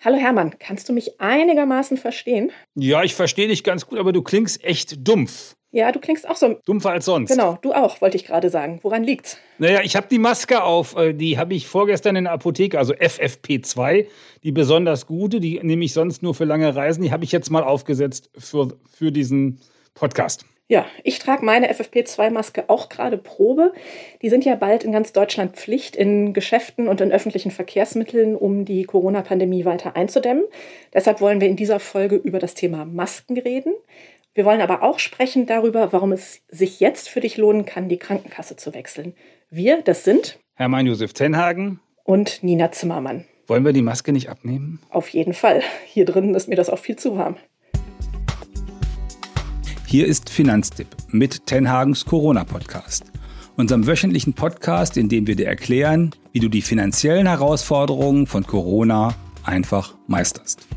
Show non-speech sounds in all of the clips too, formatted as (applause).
Hallo Hermann, kannst du mich einigermaßen verstehen? Ja, ich verstehe dich ganz gut, aber du klingst echt dumpf. Ja, du klingst auch so. Dumpfer als sonst. Genau, du auch, wollte ich gerade sagen. Woran liegt's? Naja, ich habe die Maske auf. äh, Die habe ich vorgestern in der Apotheke, also FFP2, die besonders gute, die nehme ich sonst nur für lange Reisen. Die habe ich jetzt mal aufgesetzt für, für diesen Podcast. Ja, ich trage meine FFP2-Maske auch gerade Probe. Die sind ja bald in ganz Deutschland Pflicht in Geschäften und in öffentlichen Verkehrsmitteln, um die Corona-Pandemie weiter einzudämmen. Deshalb wollen wir in dieser Folge über das Thema Masken reden. Wir wollen aber auch sprechen darüber, warum es sich jetzt für dich lohnen kann, die Krankenkasse zu wechseln. Wir, das sind Hermann Josef Tenhagen, und Nina Zimmermann. wollen wir die Maske nicht abnehmen? Auf jeden Fall. Hier drinnen ist mir das auch viel zu warm. Hier ist Finanztipp mit Tenhagens Corona-Podcast. Unserem wöchentlichen Podcast, in dem wir dir erklären, wie du die finanziellen Herausforderungen von Corona einfach meisterst.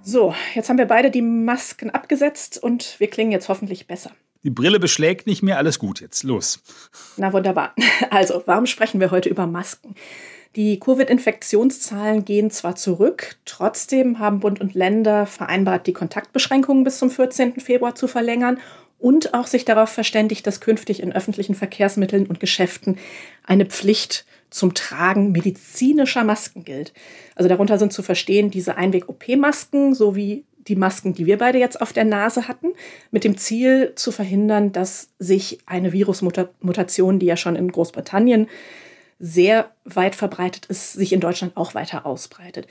So, jetzt haben wir beide die Masken abgesetzt und wir klingen jetzt hoffentlich besser. Die Brille beschlägt nicht mehr, alles gut jetzt. Los. Na wunderbar. (laughs) Also, warum sprechen wir heute über Masken? Die Covid-Infektionszahlen gehen zwar zurück, trotzdem haben Bund und Länder vereinbart, die Kontaktbeschränkungen bis zum 14. Februar zu verlängern und auch sich darauf verständigt, dass künftig in öffentlichen Verkehrsmitteln und Geschäften eine Pflicht zum Tragen medizinischer Masken gilt. Also darunter sind zu verstehen diese Einweg-OP-Masken sowie die Masken, die wir beide jetzt auf der Nase hatten, mit dem Ziel zu verhindern, dass sich eine Virusmutation, die ja schon in Großbritannien sehr weit verbreitet ist, sich in Deutschland auch weiter ausbreitet.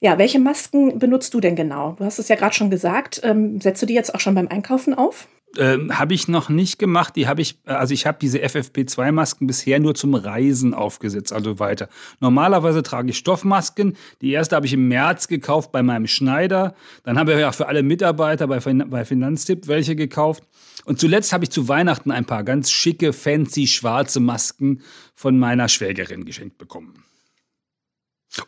Ja, welche Masken benutzt du denn genau? Du hast es ja gerade schon gesagt. Ähm, setzt du die jetzt auch schon beim Einkaufen auf? Ähm, habe ich noch nicht gemacht. Die habe ich, also ich habe diese FFP2-Masken bisher nur zum Reisen aufgesetzt, also weiter. Normalerweise trage ich Stoffmasken. Die erste habe ich im März gekauft bei meinem Schneider. Dann habe ich ja für alle Mitarbeiter bei, Fin bei Finanztipp welche gekauft. Und zuletzt habe ich zu Weihnachten ein paar ganz schicke, fancy, schwarze Masken von meiner Schwägerin geschenkt bekommen.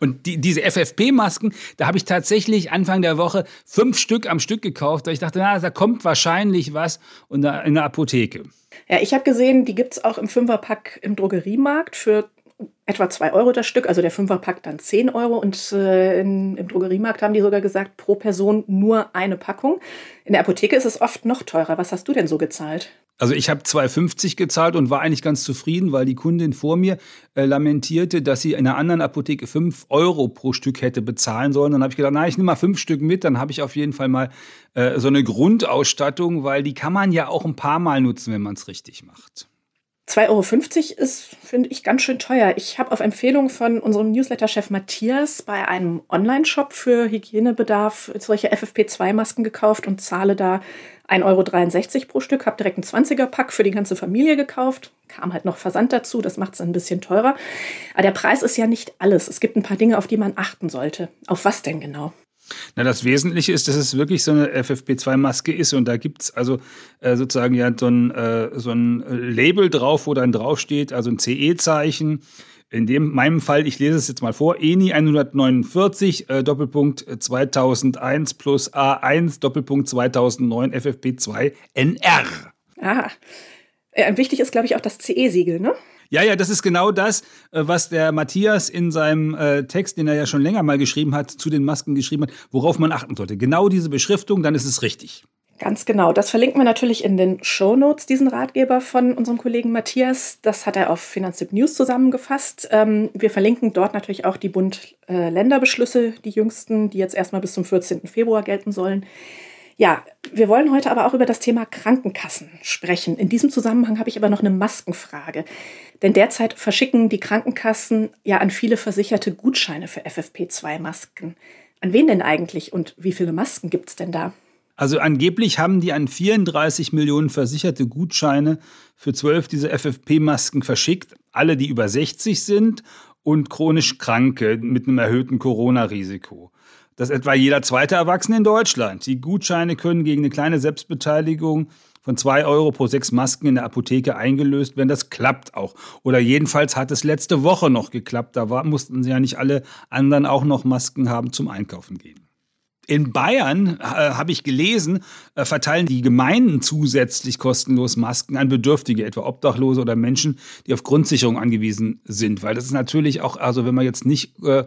Und die, diese FFP-Masken, da habe ich tatsächlich Anfang der Woche fünf Stück am Stück gekauft, weil ich dachte, na, da kommt wahrscheinlich was und da in der Apotheke. Ja, ich habe gesehen, die gibt es auch im Fünferpack im Drogeriemarkt für etwa 2 Euro das Stück, also der Fünferpack dann 10 Euro und äh, in, im Drogeriemarkt haben die sogar gesagt, pro Person nur eine Packung. In der Apotheke ist es oft noch teurer. Was hast du denn so gezahlt? Also ich habe 2,50 gezahlt und war eigentlich ganz zufrieden, weil die Kundin vor mir äh, lamentierte, dass sie in einer anderen Apotheke 5 Euro pro Stück hätte bezahlen sollen. Dann habe ich gedacht, na, ich nehme mal fünf Stück mit, dann habe ich auf jeden Fall mal äh, so eine Grundausstattung, weil die kann man ja auch ein paar Mal nutzen, wenn man es richtig macht. 2,50 Euro ist, finde ich, ganz schön teuer. Ich habe auf Empfehlung von unserem Newsletter-Chef Matthias bei einem Online-Shop für Hygienebedarf solche FFP2-Masken gekauft und zahle da 1,63 Euro pro Stück. Habe direkt einen 20er-Pack für die ganze Familie gekauft. Kam halt noch Versand dazu, das macht es ein bisschen teurer. Aber der Preis ist ja nicht alles. Es gibt ein paar Dinge, auf die man achten sollte. Auf was denn genau? Na, das Wesentliche ist, dass es wirklich so eine FFP2-Maske ist und da gibt es also äh, sozusagen ja so ein, äh, so ein Label drauf, wo dann draufsteht, also ein CE-Zeichen. In dem, meinem Fall, ich lese es jetzt mal vor, ENI 149, äh, Doppelpunkt 2001 plus A1, Doppelpunkt 2009, FFP2, NR. Ah, äh, wichtig ist, glaube ich, auch das CE-Siegel, ne? Ja, ja, das ist genau das, äh, was der Matthias in seinem äh, Text, den er ja schon länger mal geschrieben hat, zu den Masken geschrieben hat, worauf man achten sollte. Genau diese Beschriftung, dann ist es richtig. Ganz genau. Das verlinken wir natürlich in den Show Notes, diesen Ratgeber von unserem Kollegen Matthias. Das hat er auf Finanztipp News zusammengefasst. Ähm, wir verlinken dort natürlich auch die Bund-Länder-Beschlüsse, die jüngsten, die jetzt erstmal bis zum 14. Februar gelten sollen. Ja, wir wollen heute aber auch über das Thema Krankenkassen sprechen. In diesem Zusammenhang habe ich aber noch eine Maskenfrage. Denn derzeit verschicken die Krankenkassen ja an viele Versicherte Gutscheine für FFP2-Masken. An wen denn eigentlich und wie viele Masken gibt es denn da? Also angeblich haben die an 34 Millionen versicherte Gutscheine für zwölf dieser FFP-Masken verschickt. Alle, die über 60 sind und chronisch Kranke mit einem erhöhten Corona-Risiko. Das ist etwa jeder zweite Erwachsene in Deutschland. Die Gutscheine können gegen eine kleine Selbstbeteiligung von 2 Euro pro sechs Masken in der Apotheke eingelöst werden. Das klappt auch. Oder jedenfalls hat es letzte Woche noch geklappt. Da war, mussten sie ja nicht alle anderen auch noch Masken haben zum Einkaufen gehen. In Bayern, äh, habe ich gelesen, äh, verteilen die Gemeinden zusätzlich kostenlos Masken an Bedürftige, etwa Obdachlose oder Menschen, die auf Grundsicherung angewiesen sind. Weil das ist natürlich auch, also wenn man jetzt nicht äh,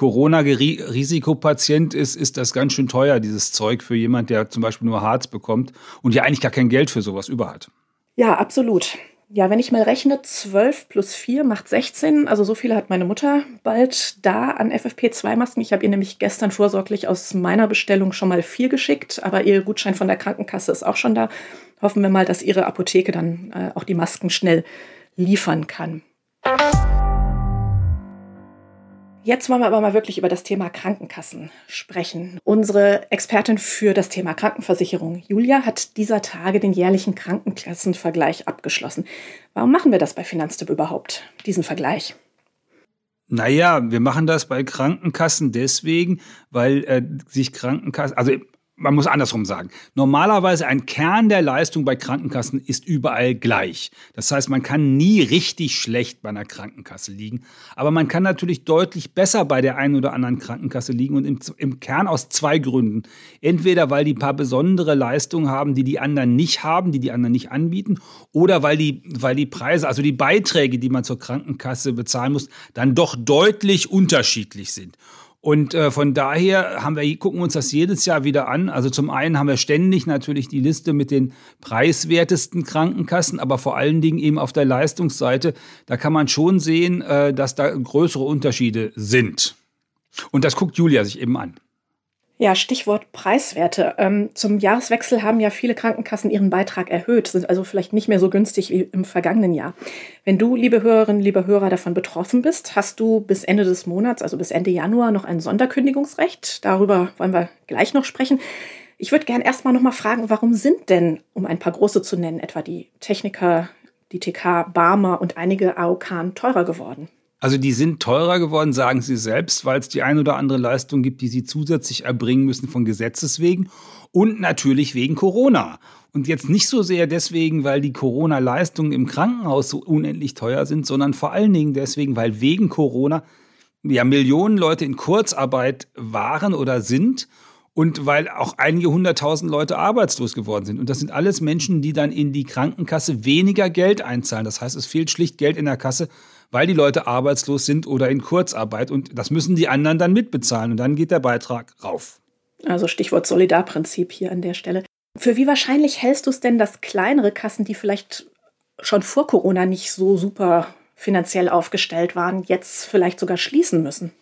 Corona-Risikopatient ist, ist das ganz schön teuer, dieses Zeug für jemand, der zum Beispiel nur Harz bekommt und ja eigentlich gar kein Geld für sowas über hat. Ja, absolut. Ja, wenn ich mal rechne, 12 plus 4 macht 16. Also so viele hat meine Mutter bald da an FFP2-Masken. Ich habe ihr nämlich gestern vorsorglich aus meiner Bestellung schon mal vier geschickt, aber ihr Gutschein von der Krankenkasse ist auch schon da. Hoffen wir mal, dass ihre Apotheke dann äh, auch die Masken schnell liefern kann. Jetzt wollen wir aber mal wirklich über das Thema Krankenkassen sprechen. Unsere Expertin für das Thema Krankenversicherung, Julia, hat dieser Tage den jährlichen Krankenkassenvergleich abgeschlossen. Warum machen wir das bei Finanztipp überhaupt, diesen Vergleich? Naja, wir machen das bei Krankenkassen deswegen, weil äh, sich Krankenkassen, also man muss andersrum sagen. Normalerweise ein Kern der Leistung bei Krankenkassen ist überall gleich. Das heißt, man kann nie richtig schlecht bei einer Krankenkasse liegen. Aber man kann natürlich deutlich besser bei der einen oder anderen Krankenkasse liegen und im, im Kern aus zwei Gründen. Entweder weil die paar besondere Leistungen haben, die die anderen nicht haben, die die anderen nicht anbieten, oder weil die, weil die Preise, also die Beiträge, die man zur Krankenkasse bezahlen muss, dann doch deutlich unterschiedlich sind. Und äh, von daher haben wir, gucken wir uns das jedes Jahr wieder an. Also zum einen haben wir ständig natürlich die Liste mit den preiswertesten Krankenkassen, aber vor allen Dingen eben auf der Leistungsseite, da kann man schon sehen, äh, dass da größere Unterschiede sind. Und das guckt Julia sich eben an. Ja, Stichwort Preiswerte. Ähm, zum Jahreswechsel haben ja viele Krankenkassen ihren Beitrag erhöht, sind also vielleicht nicht mehr so günstig wie im vergangenen Jahr. Wenn du, liebe Hörerinnen, liebe Hörer, davon betroffen bist, hast du bis Ende des Monats, also bis Ende Januar, noch ein Sonderkündigungsrecht. Darüber wollen wir gleich noch sprechen. Ich würde gerne erstmal noch mal fragen, warum sind denn, um ein paar große zu nennen, etwa die Techniker, die TK, Barmer und einige AOK teurer geworden? Also die sind teurer geworden, sagen sie selbst, weil es die ein oder andere Leistung gibt, die sie zusätzlich erbringen müssen von Gesetzes wegen und natürlich wegen Corona. Und jetzt nicht so sehr deswegen, weil die Corona-Leistungen im Krankenhaus so unendlich teuer sind, sondern vor allen Dingen deswegen, weil wegen Corona ja Millionen Leute in Kurzarbeit waren oder sind und weil auch einige hunderttausend Leute arbeitslos geworden sind. Und das sind alles Menschen, die dann in die Krankenkasse weniger Geld einzahlen. Das heißt, es fehlt schlicht Geld in der Kasse, weil die Leute arbeitslos sind oder in Kurzarbeit. Und das müssen die anderen dann mitbezahlen. Und dann geht der Beitrag rauf. Also Stichwort Solidarprinzip hier an der Stelle. Für wie wahrscheinlich hältst du es denn, dass kleinere Kassen, die vielleicht schon vor Corona nicht so super finanziell aufgestellt waren, jetzt vielleicht sogar schließen müssen?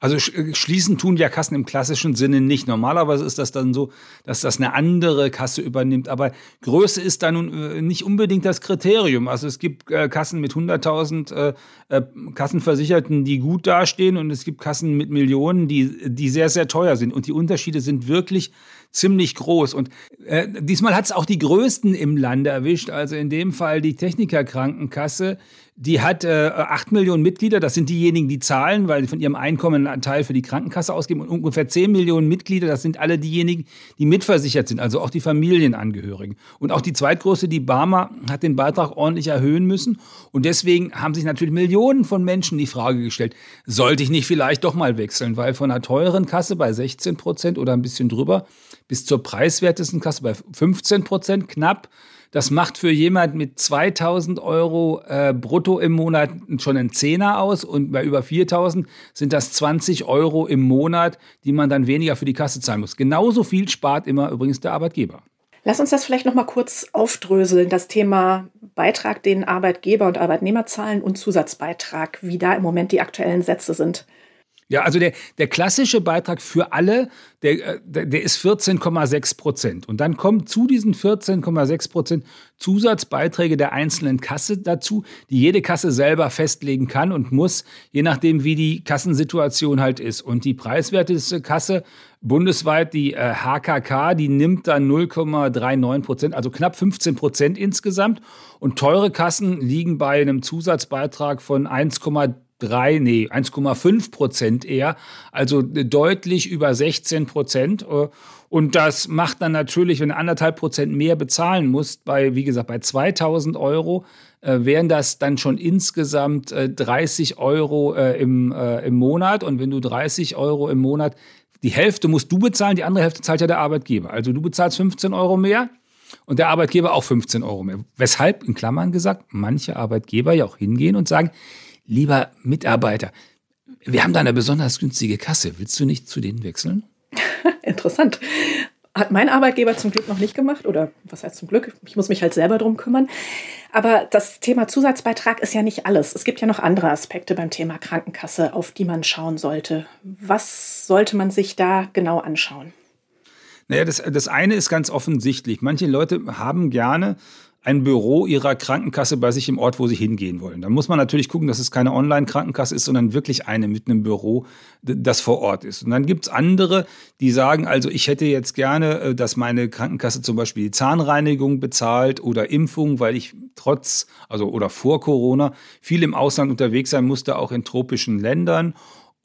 Also äh, schließen tun ja Kassen im klassischen Sinne nicht. Normalerweise ist das dann so, dass das eine andere Kasse übernimmt. Aber Größe ist da nun äh, nicht unbedingt das Kriterium. Also es gibt äh, Kassen mit 100.000 äh, äh, Kassenversicherten, die gut dastehen und es gibt Kassen mit Millionen, die, die sehr, sehr teuer sind. Und die Unterschiede sind wirklich ziemlich groß. Und äh, diesmal hat es auch die Größten im Lande erwischt. Also in dem Fall die Technikerkrankenkasse die hat äh, 8 Millionen Mitglieder, das sind diejenigen, die zahlen, weil sie von ihrem Einkommen einen Teil für die Krankenkasse ausgeben. Und ungefähr 10 Millionen Mitglieder, das sind alle diejenigen, die mitversichert sind, also auch die Familienangehörigen. Und auch die zweitgrößte, die Barmer, hat den Beitrag ordentlich erhöhen müssen. Und deswegen haben sich natürlich Millionen von Menschen die Frage gestellt, sollte ich nicht vielleicht doch mal wechseln? Weil von einer teuren Kasse bei 16 Prozent oder ein bisschen drüber bis zur preiswertesten Kasse bei 15 Prozent knapp das macht für jemand mit 2000 Euro äh, brutto im Monat schon einen Zehner aus und bei über 4000 sind das 20 Euro im Monat, die man dann weniger für die Kasse zahlen muss. Genauso viel spart immer übrigens der Arbeitgeber. Lass uns das vielleicht noch mal kurz aufdröseln, das Thema Beitrag, den Arbeitgeber und Arbeitnehmer zahlen und Zusatzbeitrag, wie da im Moment die aktuellen Sätze sind. Ja, also der, der klassische Beitrag für alle, der, äh, der, ist 14,6 Prozent. Und dann kommen zu diesen 14,6 Prozent Zusatzbeiträge der einzelnen Kasse dazu, die jede Kasse selber festlegen kann und muss, je nachdem, wie die Kassensituation halt ist. Und die preiswerteste Kasse bundesweit, die äh, HKK, die nimmt dann 0,39 Prozent, also knapp 15 Prozent insgesamt. Und teure Kassen liegen bei einem Zusatzbeitrag von 1,3 3, nee, 1,5 Prozent eher, also deutlich über 16 Prozent. Und das macht dann natürlich, wenn du anderthalb Prozent mehr bezahlen musst, bei, wie gesagt, bei 2000 Euro, äh, wären das dann schon insgesamt äh, 30 Euro äh, im, äh, im Monat. Und wenn du 30 Euro im Monat Die Hälfte musst du bezahlen, die andere Hälfte zahlt ja der Arbeitgeber. Also du bezahlst 15 Euro mehr und der Arbeitgeber auch 15 Euro mehr. Weshalb, in Klammern gesagt, manche Arbeitgeber ja auch hingehen und sagen, lieber Mitarbeiter, wir haben da eine besonders günstige Kasse. Willst du nicht zu denen wechseln? (laughs) Interessant. Hat mein Arbeitgeber zum Glück noch nicht gemacht oder was heißt zum Glück? Ich muss mich halt selber drum kümmern. Aber das Thema Zusatzbeitrag ist ja nicht alles. Es gibt ja noch andere Aspekte beim Thema Krankenkasse, auf die man schauen sollte. Was sollte man sich da genau anschauen? Naja, das, das eine ist ganz offensichtlich. Manche Leute haben gerne ein Büro ihrer Krankenkasse bei sich im Ort, wo sie hingehen wollen. Da muss man natürlich gucken, dass es keine Online-Krankenkasse ist, sondern wirklich eine mit einem Büro, das vor Ort ist. Und dann gibt es andere, die sagen, also ich hätte jetzt gerne, äh, dass meine Krankenkasse zum Beispiel die Zahnreinigung bezahlt oder Impfung, weil ich trotz, also oder vor Corona viel im Ausland unterwegs sein musste, auch in tropischen Ländern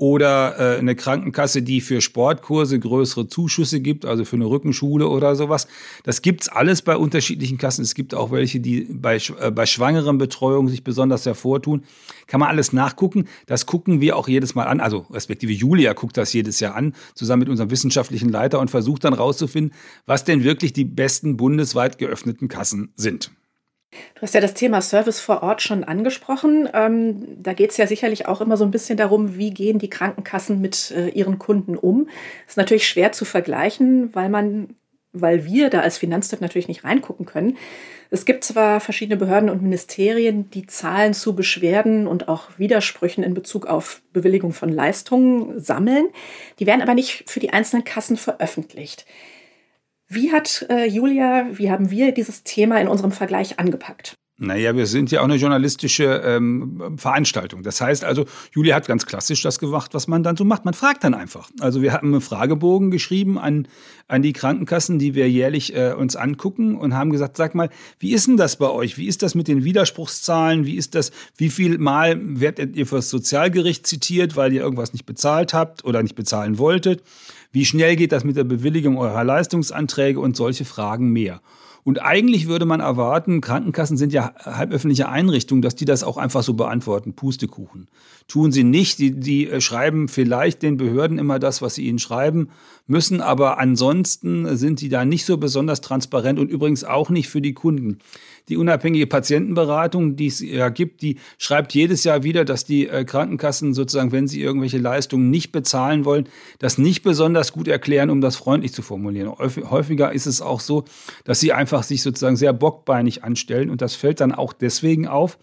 oder äh, eine Krankenkasse, die für Sportkurse größere Zuschüsse gibt, also für eine Rückenschule oder sowas. Das gibt's alles bei unterschiedlichen Kassen. Es gibt auch welche, die bei, äh, bei schwangeren Betreuung sich besonders hervortun. Kann man alles nachgucken. Das gucken wir auch jedes Mal an. Also respektive Julia guckt das jedes Jahr an, zusammen mit unserem wissenschaftlichen Leiter und versucht dann rauszufinden, was denn wirklich die besten bundesweit geöffneten Kassen sind. Du hast ja das Thema Service vor Ort schon angesprochen. Ähm, da geht es ja sicherlich auch immer so ein bisschen darum, wie gehen die Krankenkassen mit äh, ihren Kunden um. Das ist natürlich schwer zu vergleichen, weil man, weil wir da als Finanztipp natürlich nicht reingucken können. Es gibt zwar verschiedene Behörden und Ministerien, die Zahlen zu Beschwerden und auch Widersprüchen in Bezug auf Bewilligung von Leistungen sammeln. Die werden aber nicht für die einzelnen Kassen veröffentlicht. Wie hat äh, Julia, wie haben wir dieses Thema in unserem Vergleich angepackt? Naja, wir sind ja auch eine journalistische ähm, Veranstaltung. Das heißt also, Julia hat ganz klassisch das gemacht, was man dann so macht. Man fragt dann einfach. Also wir haben einen Fragebogen geschrieben an, an die Krankenkassen, die wir jährlich äh, uns angucken und haben gesagt, sag mal, wie ist denn das bei euch? Wie ist das mit den Widerspruchszahlen? Wie ist das, wie viel Mal werdet ihr fürs Sozialgericht zitiert, weil ihr irgendwas nicht bezahlt habt oder nicht bezahlen wolltet? Wie schnell geht das mit der Bewilligung eurer Leistungsanträge und solche Fragen mehr? Und eigentlich würde man erwarten, Krankenkassen sind ja halböffentliche Einrichtungen, dass die das auch einfach so beantworten. Pustekuchen. Tun sie nicht. Die, die äh, schreiben vielleicht den Behörden immer das, was sie ihnen schreiben müssen, aber ansonsten sind die da nicht so besonders transparent und übrigens auch nicht für die Kunden. Die unabhängige Patientenberatung, die es ja gibt, die schreibt jedes Jahr wieder, dass die äh, Krankenkassen sozusagen, wenn sie irgendwelche Leistungen nicht bezahlen wollen, das nicht besonders gut erklären, um das freundlich zu formulieren. Häufiger ist es auch so, dass sie einfach sich sozusagen sehr bockbeinig anstellen und das fällt dann auch deswegen auf,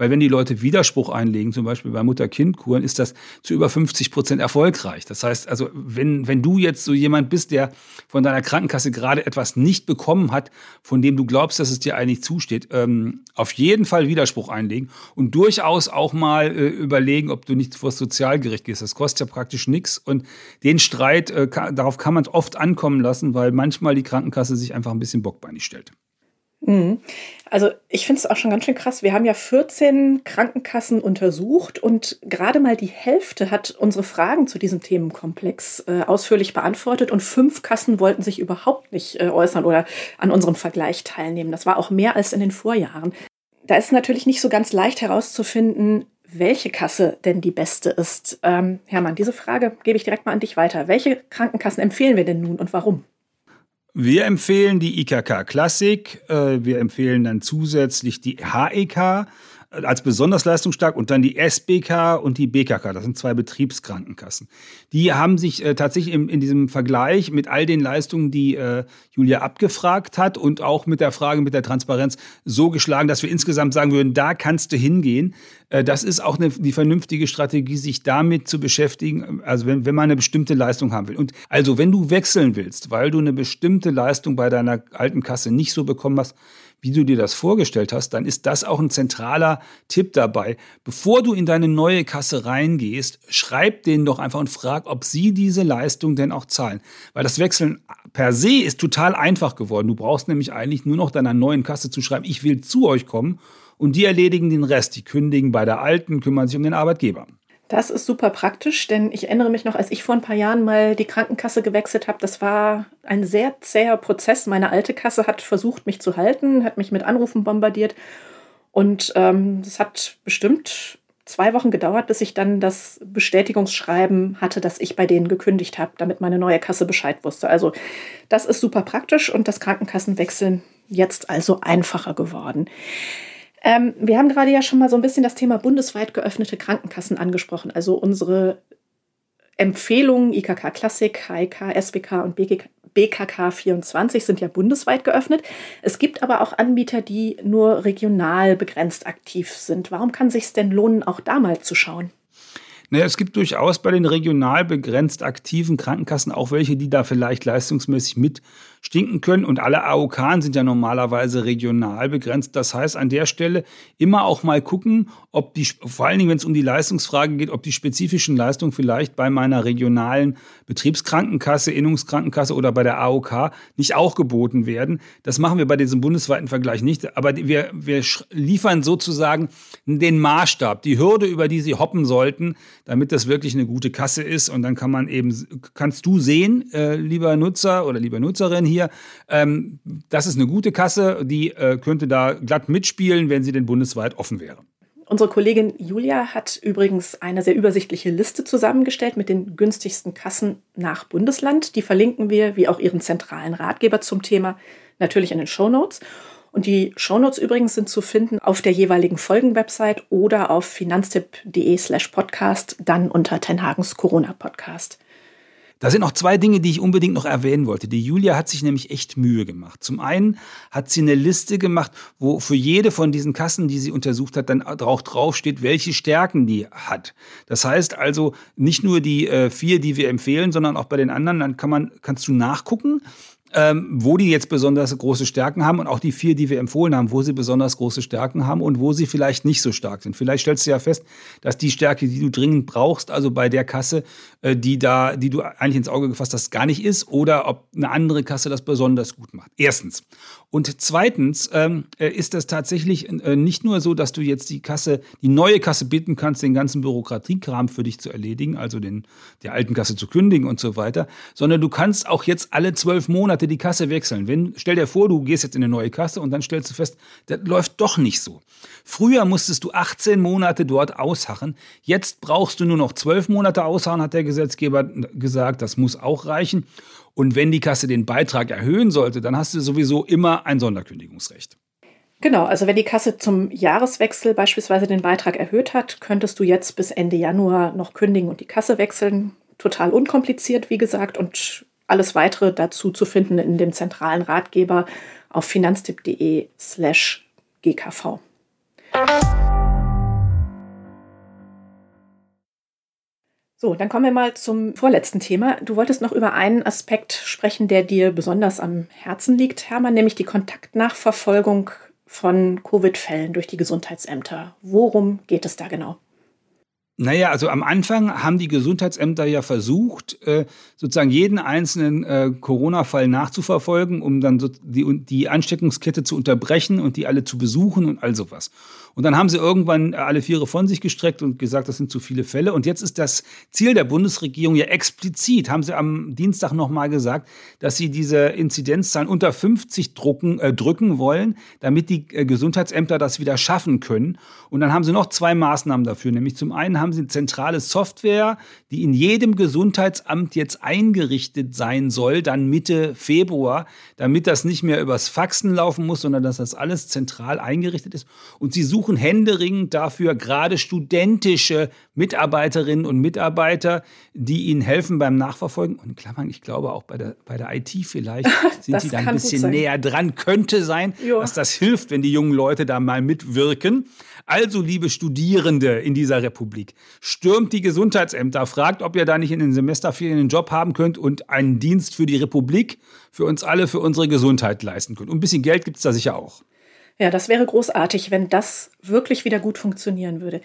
weil wenn die Leute Widerspruch einlegen, zum Beispiel bei Mutter-Kind-Kuren, ist das zu über 50 Prozent erfolgreich. Das heißt also, wenn, wenn du jetzt so jemand bist, der von deiner Krankenkasse gerade etwas nicht bekommen hat, von dem du glaubst, dass es dir eigentlich zusteht, ähm, auf jeden Fall Widerspruch einlegen und durchaus auch mal äh, überlegen, ob du nicht vor das Sozialgericht gehst. Das kostet ja praktisch nichts und den Streit, äh, kann, darauf kann man oft ankommen lassen, weil manchmal die Krankenkasse sich einfach ein bisschen bockbeinig stellt. Mhm. Also ich finde es auch schon ganz schön krass. Wir haben ja 14 Krankenkassen untersucht und gerade mal die Hälfte hat unsere Fragen zu diesem Themenkomplex äh, ausführlich beantwortet und fünf Kassen wollten sich überhaupt nicht äh, äußern oder an unserem Vergleich teilnehmen. Das war auch mehr als in den Vorjahren. Da ist natürlich nicht so ganz leicht herauszufinden, welche Kasse denn die beste ist. Ähm, Hermann, diese Frage gebe ich direkt mal an dich weiter. Welche Krankenkassen empfehlen wir denn nun und warum? Wir empfehlen die IKK Klassik. Äh, wir empfehlen dann zusätzlich die HEK als besonders leistungsstark und dann die SBK und die BKK. Das sind zwei Betriebskrankenkassen. Die haben sich äh, tatsächlich im, in diesem Vergleich mit all den Leistungen, die äh, Julia abgefragt hat und auch mit der Frage mit der Transparenz so geschlagen, dass wir insgesamt sagen würden, da kannst du hingehen. Äh, das ist auch eine, die vernünftige Strategie, sich damit zu beschäftigen, also wenn, wenn man eine bestimmte Leistung haben will. Und also wenn du wechseln willst, weil du eine bestimmte Leistung bei deiner alten Kasse nicht so bekommen hast, wie du dir das vorgestellt hast, dann ist das auch ein zentraler Tipp dabei. Bevor du in deine neue Kasse reingehst, schreib denen doch einfach und frag, ob sie diese Leistung denn auch zahlen. Weil das Wechseln per se ist total einfach geworden. Du brauchst nämlich eigentlich nur noch deiner neuen Kasse zu schreiben, ich will zu euch kommen und die erledigen den Rest. Die kündigen bei der alten, kümmern sich um den Arbeitgeber. Das ist super praktisch, denn ich erinnere mich noch, als ich vor ein paar Jahren mal die Krankenkasse gewechselt habe, das war ein sehr zäher Prozess. Meine alte Kasse hat versucht, mich zu halten, hat mich mit Anrufen bombardiert und ähm, das hat bestimmt zwei Wochen gedauert, bis ich dann das Bestätigungsschreiben hatte, dass ich bei denen gekündigt habe, damit meine neue Kasse Bescheid wusste. Also das ist super praktisch und das Krankenkassenwechseln jetzt also einfacher geworden. Ähm, wir haben gerade ja schon mal so ein bisschen das Thema bundesweit geöffnete Krankenkassen angesprochen, also unsere Empfehlungen IKK Klassik, HIK, SBK und BKK 24 sind ja bundesweit geöffnet. Es gibt aber auch Anbieter, die nur regional begrenzt aktiv sind. Warum kann sich denn lohnen, auch da mal zu schauen? Naja, es gibt durchaus bei den regional begrenzt aktiven Krankenkassen auch welche, die da vielleicht leistungsmäßig mit stinken können. Und alle AOK sind ja normalerweise regional begrenzt. Das heißt, an der Stelle immer auch mal gucken, ob die, vor allen Dingen, wenn es um die Leistungsfrage geht, ob die spezifischen Leistungen vielleicht bei meiner regionalen Betriebskrankenkasse, Innungskrankenkasse oder bei der AOK nicht auch geboten werden. Das machen wir bei diesem bundesweiten Vergleich nicht. Aber wir, wir liefern sozusagen den Maßstab, die Hürde, über die sie hoppen sollten, damit das wirklich eine gute Kasse ist. Und dann kann man eben, kannst du sehen, äh, lieber Nutzer oder lieber Nutzerin, hier. Ähm, das ist eine gute Kasse, die äh, könnte da glatt mitspielen, wenn sie denn bundesweit offen wäre. Unsere Kollegin Julia hat übrigens eine sehr übersichtliche Liste zusammengestellt mit den günstigsten Kassen nach Bundesland. Die verlinken wir, wie auch ihren zentralen Ratgeber zum Thema, natürlich in den Show Notes. Und die Shownotes übrigens sind zu finden auf der jeweiligen Folgenwebsite oder auf finanztipp.de slash podcast, dann unter Tenhagens Corona-Podcast. Da sind noch zwei Dinge, die ich unbedingt noch erwähnen wollte. Die Julia hat sich nämlich echt Mühe gemacht. Zum einen hat sie eine Liste gemacht, wo für jede von diesen Kassen, die sie untersucht hat, dann auch draufsteht, welche Stärken die hat. Das heißt also nicht nur die äh, vier, die wir empfehlen, sondern auch bei den anderen, dann kann man, kannst du nachgucken ähm, wo die jetzt besonders große Stärken haben und auch die vier, die wir empfohlen haben, wo sie besonders große Stärken haben und wo sie vielleicht nicht so stark sind. Vielleicht stellst du ja fest, dass die Stärke, die du dringend brauchst, also bei der Kasse, äh, die da, die du eigentlich ins Auge gefasst hast, gar nicht ist oder ob eine andere Kasse das besonders gut macht. Erstens. Und zweitens ähm, äh, ist das tatsächlich äh, nicht nur so, dass du jetzt die Kasse, die neue Kasse bitten kannst, den ganzen Bürokratiekram für dich zu erledigen, also den, der alten Kasse zu kündigen und so weiter, sondern du kannst auch jetzt alle zwölf Monate die Kasse wechseln. Wenn, stell dir vor, du gehst jetzt in eine neue Kasse und dann stellst du fest, das läuft doch nicht so. Früher musstest du 18 Monate dort ausharren. Jetzt brauchst du nur noch zwölf Monate ausharren, hat der Gesetzgeber gesagt. Das muss auch reichen. Und wenn die Kasse den Beitrag erhöhen sollte, dann hast du sowieso immer ein Sonderkündigungsrecht. Genau, also wenn die Kasse zum Jahreswechsel beispielsweise den Beitrag erhöht hat, könntest du jetzt bis Ende Januar noch kündigen und die Kasse wechseln. Total unkompliziert, wie gesagt, und alles weitere dazu zu finden in dem zentralen Ratgeber auf finanztipp.de slash gkv. So, dann kommen wir mal zum vorletzten Thema. Du wolltest noch über einen Aspekt sprechen, der dir besonders am Herzen liegt, Hermann, nämlich die Kontaktnachverfolgung von Covid-Fällen durch die Gesundheitsämter. Worum geht es da genau? Naja, also am Anfang haben die Gesundheitsämter ja versucht, äh, sozusagen jeden einzelnen äh, Corona-Fall nachzuverfolgen, um dann die, Ansteckungskette zu unterbrechen und die alle zu besuchen und all sowas. Und dann haben sie irgendwann alle Viere von sich gestreckt und gesagt, das sind zu viele Fälle. Und jetzt ist das Ziel der Bundesregierung ja explizit, haben sie am Dienstag nochmal gesagt, dass sie diese Inzidenzzahlen unter 50 drucken, äh, drücken wollen, damit die äh, Gesundheitsämter das wieder schaffen können. Und dann haben sie noch zwei Maßnahmen dafür. Nämlich zum einen haben sie eine zentrale Software, die in jedem Gesundheitsamt jetzt eingerichtet sein soll, dann Mitte Februar, damit das nicht mehr übers Faxen laufen muss, sondern dass das alles zentral eingerichtet ist. Und sie suchen händeringend dafür gerade studentische Mitarbeiterinnen und Mitarbeiter, die ihnen helfen beim Nachverfolgen. Und in Klammern, ich glaube auch bei der, bei der IT vielleicht (laughs) sind die da ein bisschen näher dran. Könnte sein, jo. dass das hilft, wenn die jungen Leute da mal mitwirken. Also, liebe Studierende in dieser Republik, stürmt die Gesundheitsämter, fragt, ob ihr da nicht in den Semesterferien einen Job haben könnt und einen Dienst für die Republik, für uns alle, für unsere Gesundheit leisten könnt. Und ein bisschen Geld gibt es da sicher auch. Ja, das wäre großartig, wenn das wirklich wieder gut funktionieren würde.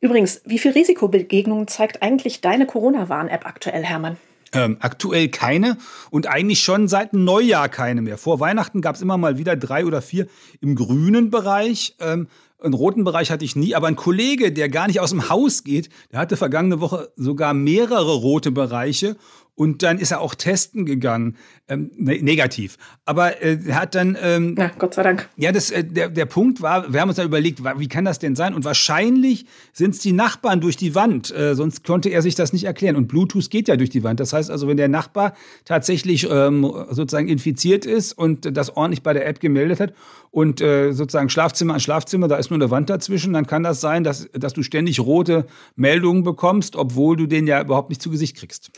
Übrigens, wie viel Risikobegegnungen zeigt eigentlich deine Corona-Warn-App aktuell, Hermann? Ähm, aktuell keine und eigentlich schon seit Neujahr keine mehr. Vor Weihnachten gab es immer mal wieder drei oder vier im grünen Bereich. Ähm, einen roten Bereich hatte ich nie, aber ein Kollege, der gar nicht aus dem Haus geht, der hatte vergangene Woche sogar mehrere rote Bereiche Und dann ist er auch testen gegangen, ähm, ne, negativ. Aber äh, er hat dann. Ähm, ja, Gott sei Dank. Ja, das, äh, der, der Punkt war, wir haben uns dann überlegt, wie kann das denn sein? Und wahrscheinlich sind es die Nachbarn durch die Wand. Äh, sonst konnte er sich das nicht erklären. Und Bluetooth geht ja durch die Wand. Das heißt also, wenn der Nachbar tatsächlich ähm, sozusagen infiziert ist und das ordentlich bei der App gemeldet hat und äh, sozusagen Schlafzimmer an Schlafzimmer, da ist nur eine Wand dazwischen, dann kann das sein, dass, dass du ständig rote Meldungen bekommst, obwohl du den ja überhaupt nicht zu Gesicht kriegst.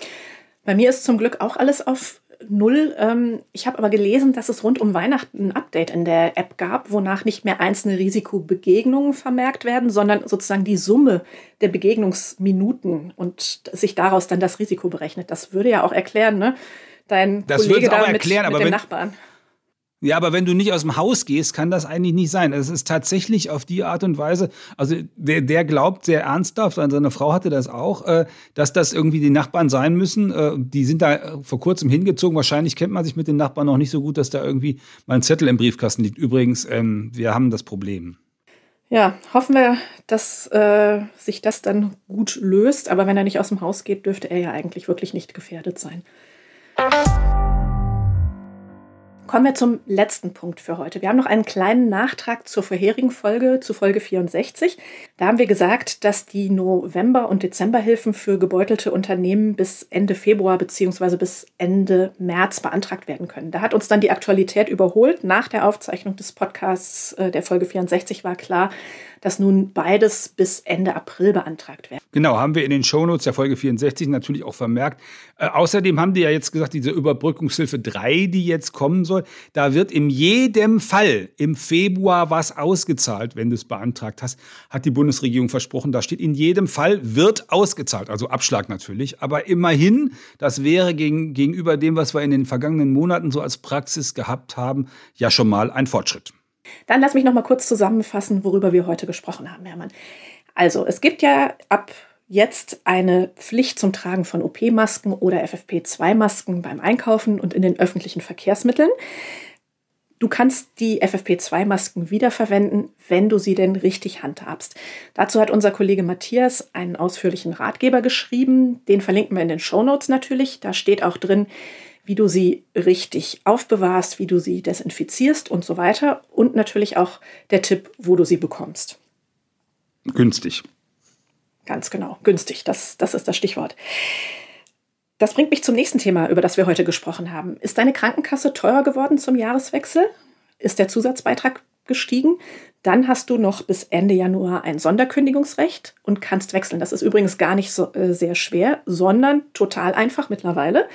Bei mir ist zum Glück auch alles auf Null. Ähm, ich habe aber gelesen, dass es rund um Weihnachten ein Update in der App gab, wonach nicht mehr einzelne Risikobegegnungen vermerkt werden, sondern sozusagen die Summe der Begegnungsminuten und sich daraus dann das Risiko berechnet. Das würde ja auch erklären, ne? Dein das Kollege da mit, erklären, mit aber dem wenn, Nachbarn. Ja, aber wenn du nicht aus dem Haus gehst, kann das eigentlich nicht sein. Es ist tatsächlich auf die Art und Weise, also der, der glaubt sehr ernsthaft, seine Frau hatte das auch, äh, dass das irgendwie die Nachbarn sein müssen. Äh, die sind da äh, vor kurzem hingezogen. Wahrscheinlich kennt man sich mit den Nachbarn noch nicht so gut, dass da irgendwie mal ein Zettel im Briefkasten liegt. Übrigens, ähm, wir haben das Problem. Ja, hoffen wir, dass äh, sich das dann gut löst. Aber wenn er nicht aus dem Haus geht, dürfte er ja eigentlich wirklich nicht gefährdet sein. Kommen wir zum letzten Punkt für heute. Wir haben noch einen kleinen Nachtrag zur vorherigen Folge, zu Folge 64. Da haben wir gesagt, dass die November- und Dezemberhilfen für gebeutelte Unternehmen bis Ende Februar bzw. bis Ende März beantragt werden können. Da hat uns dann die Aktualität überholt. Nach der Aufzeichnung des Podcasts äh, der Folge 64 war klar, dass nun beides bis Ende April beantragt werden. Genau, haben wir in den Shownotes der Folge 64 natürlich auch vermerkt. Äh, außerdem haben die ja jetzt gesagt, diese Überbrückungshilfe 3, die jetzt kommen soll, da wird in jedem Fall im Februar was ausgezahlt, wenn du es beantragt hast, hat die Bundesregierung versprochen. Da steht in jedem Fall wird ausgezahlt, also Abschlag natürlich. Aber immerhin, das wäre gegen, gegenüber dem, was wir in den vergangenen Monaten so als Praxis gehabt haben, ja schon mal ein Fortschritt. Dann lass mich noch mal kurz zusammenfassen, worüber wir heute gesprochen haben, Hermann. Also, es gibt ja ab jetzt eine Pflicht zum Tragen von OP-Masken oder FFP2-Masken beim Einkaufen und in den öffentlichen Verkehrsmitteln. Du kannst die FFP2-Masken wiederverwenden, wenn du sie denn richtig handhabst. Dazu hat unser Kollege Matthias einen ausführlichen Ratgeber geschrieben. Den verlinken wir in den Show Notes natürlich. Da steht auch drin, wie du sie richtig aufbewahrst, wie du sie desinfizierst und so weiter. Und natürlich auch der Tipp, wo du sie bekommst. Günstig. Ganz genau, günstig, das, das ist das Stichwort. Das bringt mich zum nächsten Thema, über das wir heute gesprochen haben. Ist deine Krankenkasse teurer geworden zum Jahreswechsel? Ist der Zusatzbeitrag gestiegen? Dann hast du noch bis Ende Januar ein Sonderkündigungsrecht und kannst wechseln. Das ist übrigens gar nicht so äh, sehr schwer, sondern total einfach mittlerweile.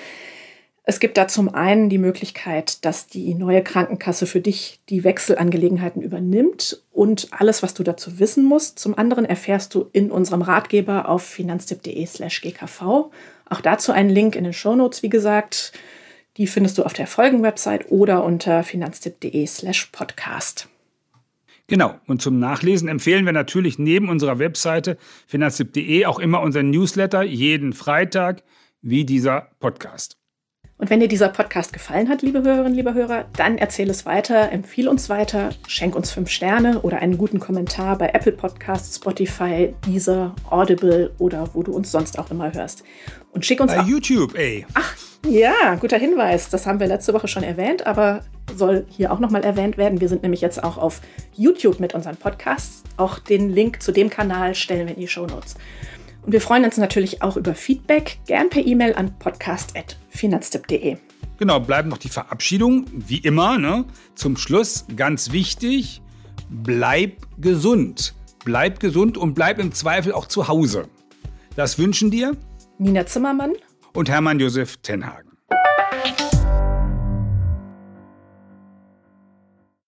Es gibt da zum einen die Möglichkeit, dass die neue Krankenkasse für dich die Wechselangelegenheiten übernimmt und alles, was du dazu wissen musst. Zum anderen erfährst du in unserem Ratgeber auf finanztipp.de/slash gkv. Auch dazu einen Link in den Shownotes, wie gesagt. Die findest du auf der Folgenwebsite oder unter finanztipp.de/slash podcast. Genau. Und zum Nachlesen empfehlen wir natürlich neben unserer Webseite finanztipp.de auch immer unseren Newsletter jeden Freitag wie dieser Podcast. Und wenn dir dieser Podcast gefallen hat, liebe Hörerinnen, liebe Hörer, dann erzähl es weiter, empfiehl uns weiter, schenk uns fünf Sterne oder einen guten Kommentar bei Apple Podcasts, Spotify, Deezer, Audible oder wo du uns sonst auch immer hörst. Und schick uns bei YouTube, ey. Ach, ja, guter Hinweis. Das haben wir letzte Woche schon erwähnt, aber soll hier auch nochmal erwähnt werden. Wir sind nämlich jetzt auch auf YouTube mit unseren Podcasts. Auch den Link zu dem Kanal stellen wir in die Show Notes. Und wir freuen uns natürlich auch über Feedback, gern per E-Mail an podcast.finanztipp.de. Genau, bleiben noch die Verabschiedungen, wie immer. Ne? Zum Schluss ganz wichtig, bleib gesund. Bleib gesund und bleib im Zweifel auch zu Hause. Das wünschen dir Nina Zimmermann und Hermann Josef Tenhagen.